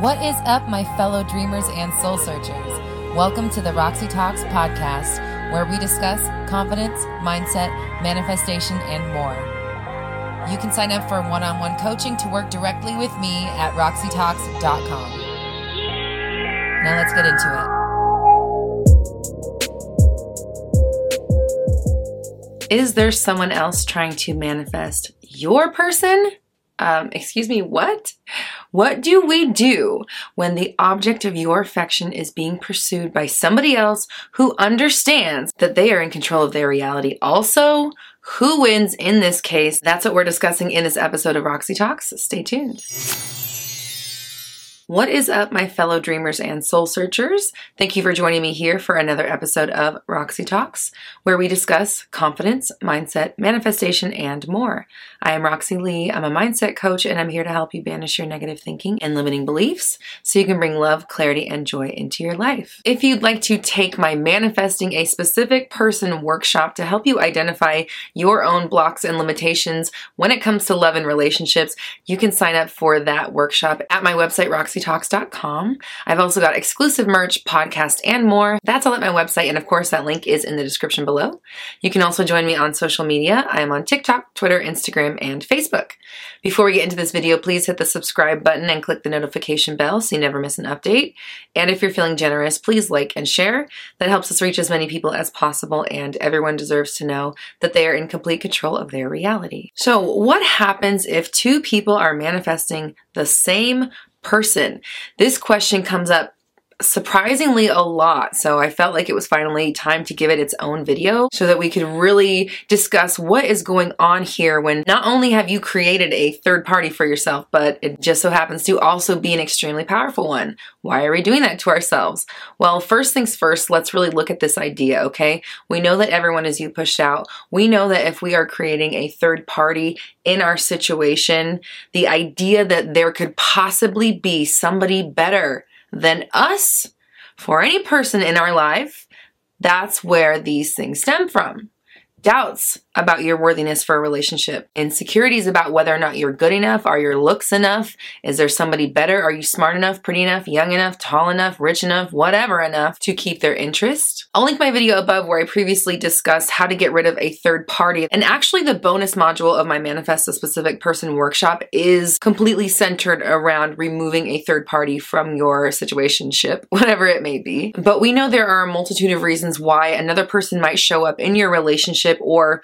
What is up, my fellow dreamers and soul searchers? Welcome to the Roxy Talks podcast, where we discuss confidence, mindset, manifestation, and more. You can sign up for one on one coaching to work directly with me at roxytalks.com. Now let's get into it. Is there someone else trying to manifest your person? Um, excuse me, what? What do we do when the object of your affection is being pursued by somebody else who understands that they are in control of their reality? Also, who wins in this case? That's what we're discussing in this episode of Roxy Talks. Stay tuned. What is up, my fellow dreamers and soul searchers? Thank you for joining me here for another episode of Roxy Talks, where we discuss confidence, mindset, manifestation, and more. I am Roxy Lee. I'm a mindset coach, and I'm here to help you banish your negative thinking and limiting beliefs so you can bring love, clarity, and joy into your life. If you'd like to take my Manifesting a Specific Person workshop to help you identify your own blocks and limitations when it comes to love and relationships, you can sign up for that workshop at my website, Roxy roxytalks.com. I've also got exclusive merch, podcast, and more. That's all at my website, and of course, that link is in the description below. You can also join me on social media. I am on TikTok, Twitter, Instagram, and Facebook. Before we get into this video, please hit the subscribe button and click the notification bell so you never miss an update. And if you're feeling generous, please like and share. That helps us reach as many people as possible, and everyone deserves to know that they are in complete control of their reality. So, what happens if two people are manifesting the same person? This question comes up surprisingly a lot. So I felt like it was finally time to give it its own video so that we could really discuss what is going on here when not only have you created a third party for yourself, but it just so happens to also be an extremely powerful one. Why are we doing that to ourselves? Well, first things first, let's really look at this idea, okay? We know that everyone is you pushed out. We know that if we are creating a third party in our situation, the idea that there could possibly be somebody better than us for any person in our life, that's where these things stem from. Doubts about your worthiness for a relationship, insecurities about whether or not you're good enough, are your looks enough, is there somebody better, are you smart enough, pretty enough, young enough, tall enough, rich enough, whatever enough to keep their interest. I'll link my video above where I previously discussed how to get rid of a third party. And actually the bonus module of my Manifest a Specific Person workshop is completely centered around removing a third party from your situationship, whatever it may be. But we know there are a multitude of reasons why another person might show up in your relationship or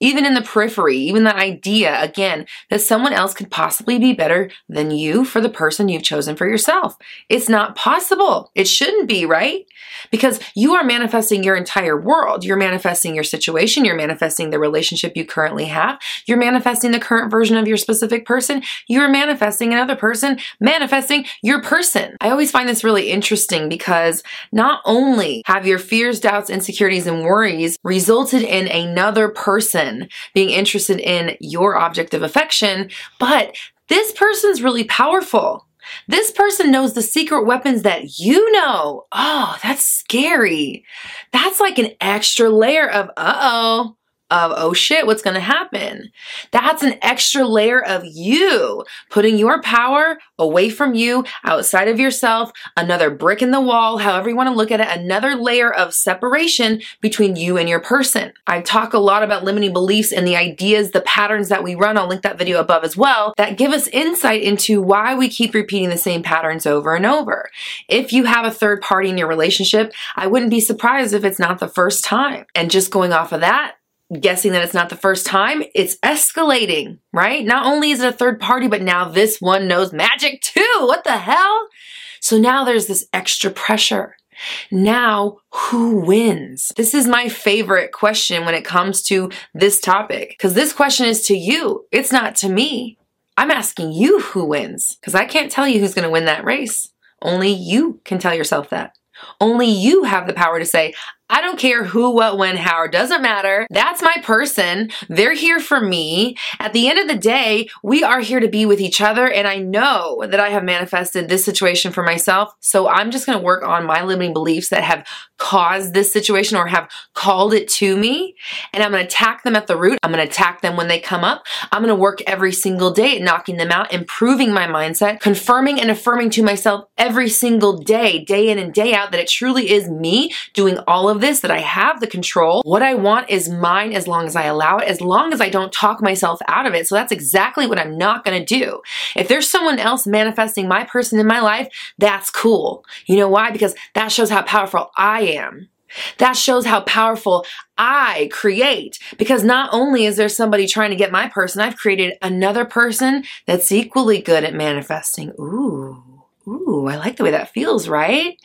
even in the periphery, even the idea, again, that someone else could possibly be better than you for the person you've chosen for yourself. It's not possible. It shouldn't be, right? Because you are manifesting your entire world. You're manifesting your situation. You're manifesting the relationship you currently have. You're manifesting the current version of your specific person. You're manifesting another person, manifesting your person. I always find this really interesting because not only have your fears, doubts, insecurities, and worries resulted in another person person being interested in your object of affection, but this person's really powerful. This person knows the secret weapons that you know. Oh, that's scary. That's like an extra layer of, uh oh, of, oh shit, what's gonna happen? That's an extra layer of you putting your power away from you, outside of yourself, another brick in the wall, however you wanna look at it, another layer of separation between you and your person. I talk a lot about limiting beliefs and the ideas, the patterns that we run. I'll link that video above as well that give us insight into why we keep repeating the same patterns over and over. If you have a third party in your relationship, I wouldn't be surprised if it's not the first time. And just going off of that, guessing that it's not the first time, it's escalating, right? Not only is it a third party, but now this one knows magic too. What the hell? So now there's this extra pressure. Now, who wins? This is my favorite question when it comes to this topic because this question is to you. It's not to me. I'm asking you who wins because I can't tell you who's going to win that race. Only you can tell yourself that. Only you have the power to say, I don't care who, what, when, how, doesn't matter. That's my person. They're here for me. At the end of the day, we are here to be with each other. And I know that I have manifested this situation for myself. So I'm just going to work on my limiting beliefs that have caused this situation or have called it to me. And I'm going to attack them at the root. I'm going to attack them when they come up. I'm going to work every single day at knocking them out, improving my mindset, confirming and affirming to myself every single day, day in and day out, that it truly is me doing all of this, that I have the control. What I want is mine as long as I allow it, as long as I don't talk myself out of it. So that's exactly what I'm not going to do. If there's someone else manifesting my person in my life, that's cool. You know why? Because that shows how powerful I am. That shows how powerful I create. Because not only is there somebody trying to get my person, I've created another person that's equally good at manifesting. Ooh. Ooh, I like the way that feels, right?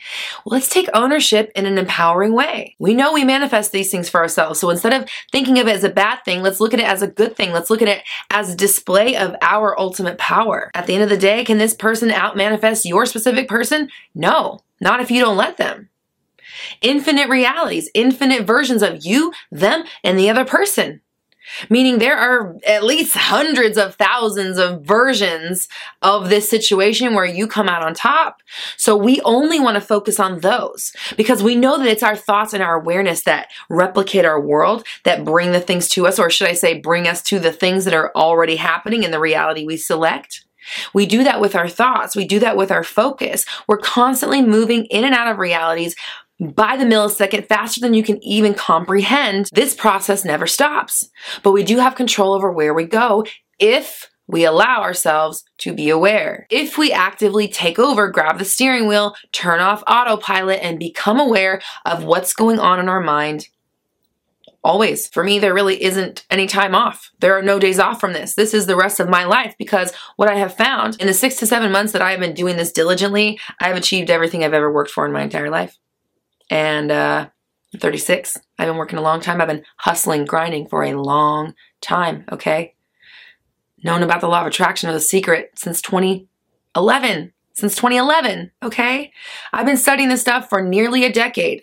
Well, let's take ownership in an empowering way. We know we manifest these things for ourselves. So instead of thinking of it as a bad thing, let's look at it as a good thing. Let's look at it as a display of our ultimate power. At the end of the day, can this person out manifest your specific person? No, not if you don't let them. Infinite realities, infinite versions of you, them, and the other person. Meaning there are at least hundreds of thousands of versions of this situation where you come out on top. So we only want to focus on those because we know that it's our thoughts and our awareness that replicate our world, that bring the things to us, or should I say, bring us to the things that are already happening in the reality we select. We do that with our thoughts. We do that with our focus. We're constantly moving in and out of realities by the millisecond faster than you can even comprehend. This process never stops. But we do have control over where we go if we allow ourselves to be aware. If we actively take over, grab the steering wheel, turn off autopilot, and become aware of what's going on in our mind always. For me, there really isn't any time off. There are no days off from this. This is the rest of my life because what I have found in the six to seven months that I have been doing this diligently, I have achieved everything I've ever worked for in my entire life. And uh, I'm 36. I've been working a long time. I've been hustling, grinding for a long time, okay? Known about the law of attraction or the secret since 2011. Since 2011, okay? I've been studying this stuff for nearly a decade.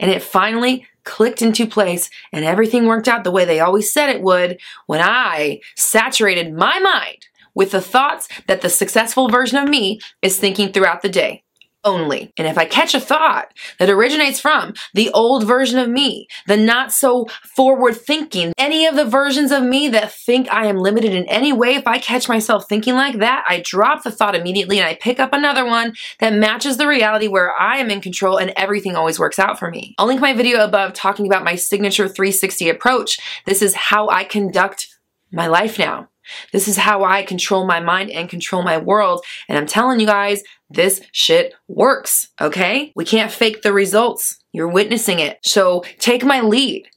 And it finally clicked into place and everything worked out the way they always said it would when I saturated my mind with the thoughts that the successful version of me is thinking throughout the day only. And if I catch a thought that originates from the old version of me, the not so forward thinking, any of the versions of me that think I am limited in any way, if I catch myself thinking like that, I drop the thought immediately and I pick up another one that matches the reality where I am in control and everything always works out for me. I'll link my video above talking about my signature 360 approach. This is how I conduct my life now. This is how I control my mind and control my world. And I'm telling you guys, this shit works, okay? We can't fake the results. You're witnessing it. So take my lead.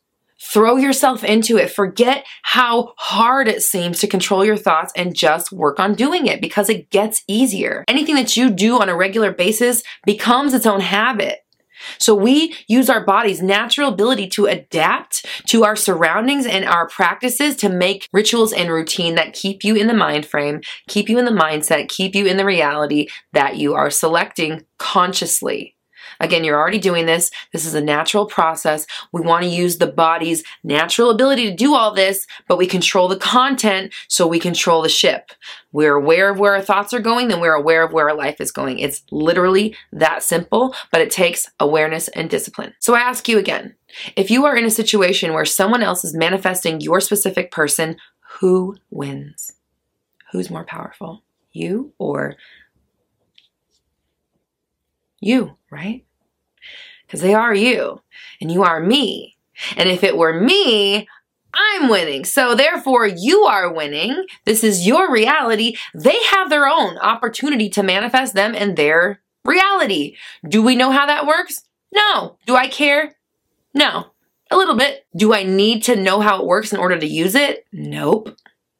Throw yourself into it. Forget how hard it seems to control your thoughts and just work on doing it because it gets easier. Anything that you do on a regular basis becomes its own habit. So we use our body's natural ability to adapt to our surroundings and our practices to make rituals and routine that keep you in the mind frame, keep you in the mindset, keep you in the reality that you are selecting consciously. Again, you're already doing this. This is a natural process. We want to use the body's natural ability to do all this, but we control the content so we control the ship. We're aware of where our thoughts are going, then we're aware of where our life is going. It's literally that simple, but it takes awareness and discipline. So I ask you again, if you are in a situation where someone else is manifesting your specific person, who wins? Who's more powerful? You or you, right? Because they are you and you are me. And if it were me, I'm winning. So therefore, you are winning. This is your reality. They have their own opportunity to manifest them in their reality. Do we know how that works? No. Do I care? No. A little bit. Do I need to know how it works in order to use it? Nope.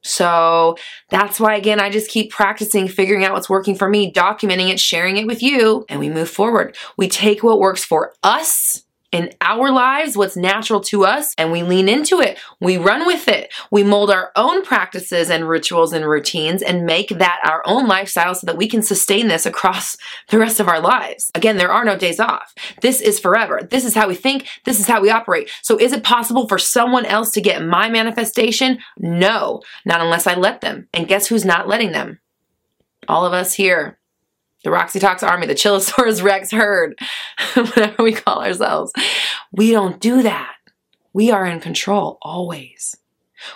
So that's why, again, I just keep practicing, figuring out what's working for me, documenting it, sharing it with you, and we move forward. We take what works for us in our lives, what's natural to us, and we lean into it. We run with it. We mold our own practices and rituals and routines and make that our own lifestyle so that we can sustain this across the rest of our lives. Again, there are no days off. This is forever. This is how we think. This is how we operate. So is it possible for someone else to get my manifestation? No, not unless I let them. And guess who's not letting them? All of us here. The Roxy Talks Army, the Chillosaurus Rex herd, whatever we call ourselves. We don't do that. We are in control always.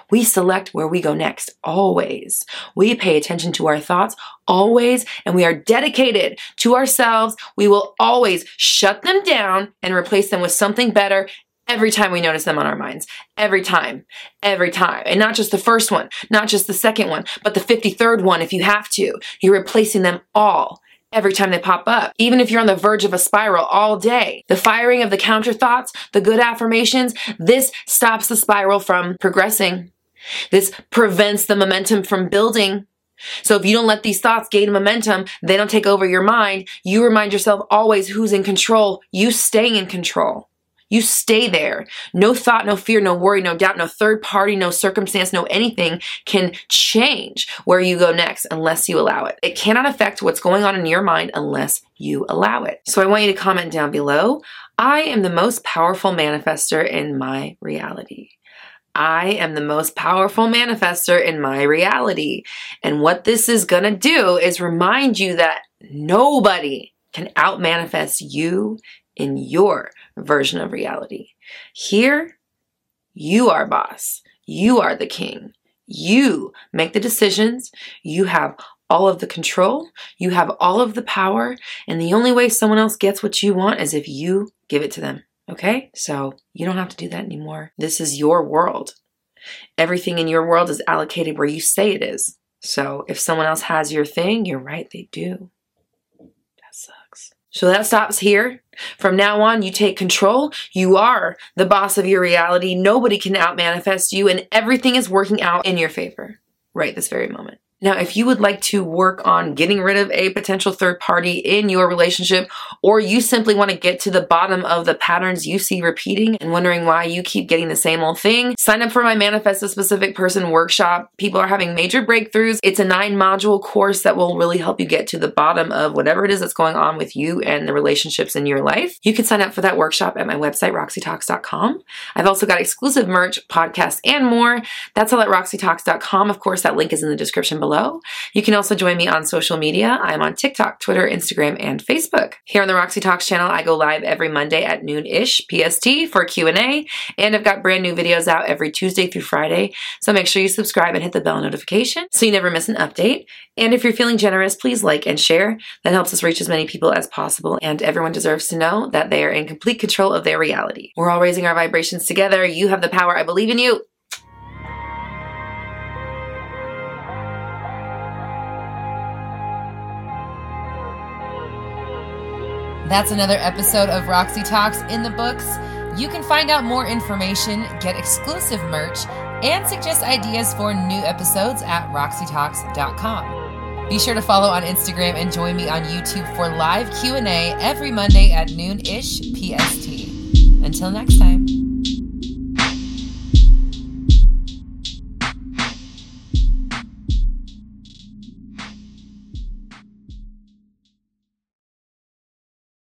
We select where we go next, always. We pay attention to our thoughts, always, and we are dedicated to ourselves. We will always shut them down and replace them with something better every time we notice them on our minds. Every time. Every time. And not just the first one, not just the second one, but the 53rd one if you have to. You're replacing them all every time they pop up. Even if you're on the verge of a spiral all day, the firing of the counter thoughts, the good affirmations, this stops the spiral from progressing. This prevents the momentum from building. So if you don't let these thoughts gain momentum, they don't take over your mind. You remind yourself always who's in control. You stay in control. You stay there. No thought, no fear, no worry, no doubt, no third party, no circumstance, no anything can change where you go next unless you allow it. It cannot affect what's going on in your mind unless you allow it. So I want you to comment down below. I am the most powerful manifester in my reality. I am the most powerful manifester in my reality. And what this is going to do is remind you that nobody can out manifest you in your version of reality. Here, you are boss. You are the king. You make the decisions. You have all of the control. You have all of the power. And the only way someone else gets what you want is if you give it to them. Okay? So you don't have to do that anymore. This is your world. Everything in your world is allocated where you say it is. So if someone else has your thing, you're right, they do. So that stops here. From now on, you take control. You are the boss of your reality. Nobody can out manifest you, and everything is working out in your favor right this very moment. Now, if you would like to work on getting rid of a potential third party in your relationship, or you simply want to get to the bottom of the patterns you see repeating and wondering why you keep getting the same old thing, sign up for my Manifest a Specific Person workshop. People are having major breakthroughs. It's a nine module course that will really help you get to the bottom of whatever it is that's going on with you and the relationships in your life. You can sign up for that workshop at my website, roxytalks.com. I've also got exclusive merch, podcasts, and more. That's all at roxytalks.com. Of course, that link is in the description below below. You can also join me on social media. I'm on TikTok, Twitter, Instagram, and Facebook. Here on the Roxy Talks channel, I go live every Monday at noon-ish PST for Q&A, and I've got brand new videos out every Tuesday through Friday. So make sure you subscribe and hit the bell notification so you never miss an update. And if you're feeling generous, please like and share. That helps us reach as many people as possible, and everyone deserves to know that they are in complete control of their reality. We're all raising our vibrations together. You have the power. I believe in you. That's another episode of Roxy Talks in the books. You can find out more information, get exclusive merch, and suggest ideas for new episodes at roxytalks.com. Be sure to follow on Instagram and join me on YouTube for live Q&A every Monday at noon-ish PST. Until next time.